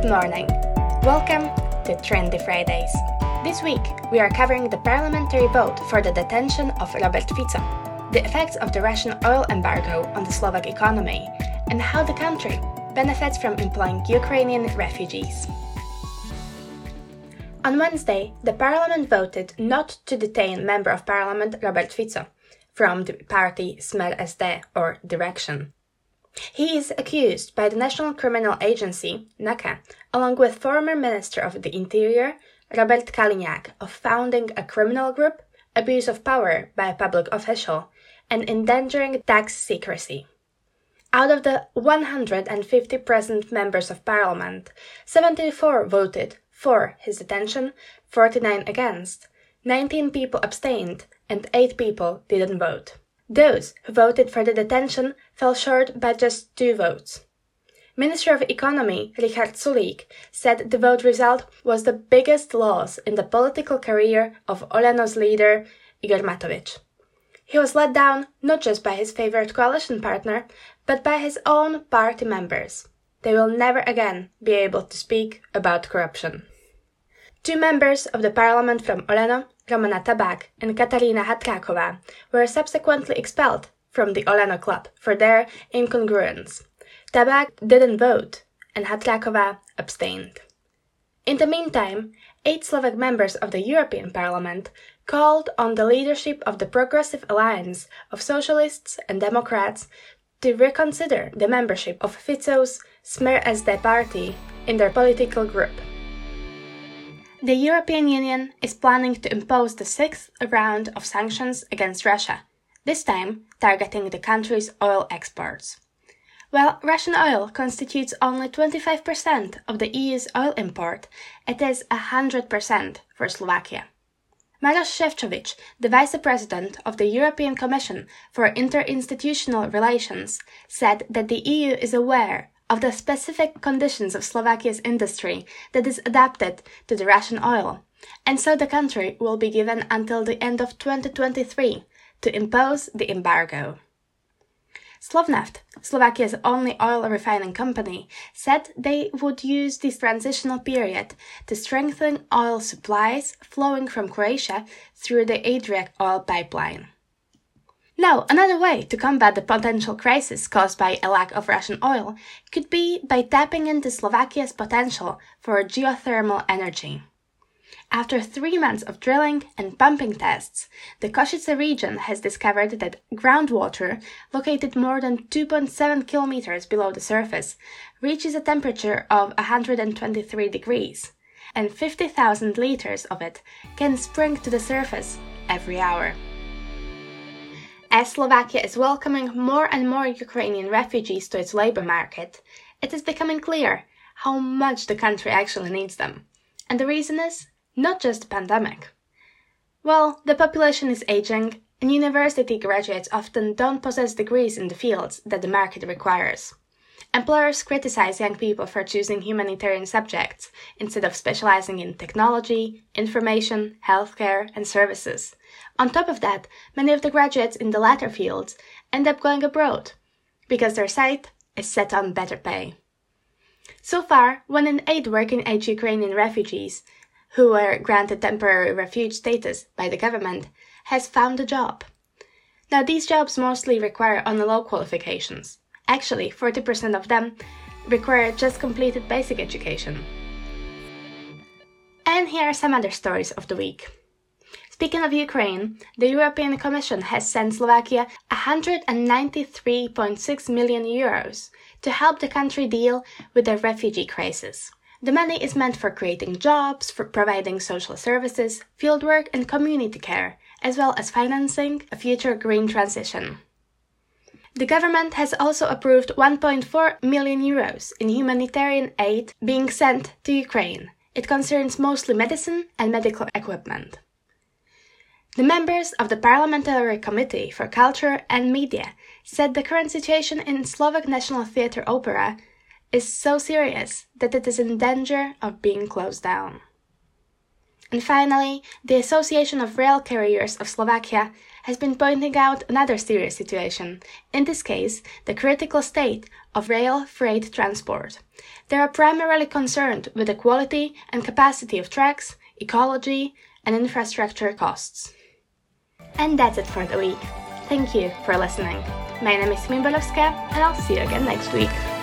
Good morning. Welcome to Trendy Fridays. This week, we are covering the parliamentary vote for the detention of Robert Fico, the effects of the Russian oil embargo on the Slovak economy, and how the country benefits from employing Ukrainian refugees. On Wednesday, the parliament voted not to detain Member of Parliament Robert Fico from the party Smer SD or Direction. He is accused by the National Criminal Agency, NAKA, along with former Minister of the Interior, Robert Kaliňák, of founding a criminal group, abuse of power by a public official, and endangering tax secrecy. Out of the 150 present members of parliament, 74 voted for his detention, 49 against, 19 people abstained, and 8 people didn't vote. Those who voted for the detention fell short by just two votes. Minister of Economy Richard Sulík said the vote result was the biggest loss in the political career of Olano's leader Igor Matovič. He was let down not just by his favorite coalition partner, but by his own party members. They will never again be able to speak about corruption. Two members of the parliament from Olano, Romana Tabak and Katarina Hatrakova, were subsequently expelled from the Olano club for their incongruence. Tabak didn't vote, and Hatrakova abstained. In the meantime, eight Slovak members of the European Parliament called on the leadership of the Progressive Alliance of Socialists and Democrats to reconsider the membership of Fico's Smer SD party in their political group. The European Union is planning to impose the sixth round of sanctions against Russia, this time targeting the country's oil exports. While Russian oil constitutes only 25% of the EU's oil import, it is 100% for Slovakia. Maros Šefčovič, the Vice President of the European Commission for Interinstitutional Relations, said that the EU is aware of the specific conditions of Slovakia's industry that is adapted to the Russian oil, and so the country will be given until the end of 2023 to impose the embargo. Slovnaft, Slovakia's only oil refining company, said they would use this transitional period to strengthen oil supplies flowing from Croatia through the Adriatic oil pipeline. Now, another way to combat the potential crisis caused by a lack of Russian oil could be by tapping into Slovakia's potential for geothermal energy. After three months of drilling and pumping tests, the Košice region has discovered that groundwater, located more than 2.7 kilometers below the surface, reaches a temperature of 123 degrees, and 50,000 liters of it can spring to the surface every hour. As Slovakia is welcoming more and more Ukrainian refugees to its labor market, it is becoming clear how much the country actually needs them. And the reason is not just the pandemic. Well, the population is aging, and university graduates often don't possess degrees in the fields that the market requires. Employers criticize young people for choosing humanitarian subjects instead of specializing in technology, information, healthcare, and services. On top of that, many of the graduates in the latter fields end up going abroad because their sight is set on better pay. So far, one in eight working age Ukrainian refugees who were granted temporary refuge status by the government has found a job. Now, these jobs mostly require only low qualifications, Actually, 40% of them require just completed basic education. And here are some other stories of the week. Speaking of Ukraine, the European Commission has sent Slovakia 193.6 million euros to help the country deal with the refugee crisis. The money is meant for creating jobs, for providing social services, fieldwork, and community care, as well as financing a future green transition. The government has also approved 1.4 million euros in humanitarian aid being sent to Ukraine. It concerns mostly medicine and medical equipment. The members of the Parliamentary Committee for Culture and Media said the current situation in Slovak National Theatre Opera is so serious that it is in danger of being closed down. And finally, the Association of Rail Carriers of Slovakia has been pointing out another serious situation, in this case, the critical state of rail freight transport. They are primarily concerned with the quality and capacity of tracks, ecology, and infrastructure costs. And that's it for the week. Thank you for listening. My name is Mimbolowska, and I'll see you again next week.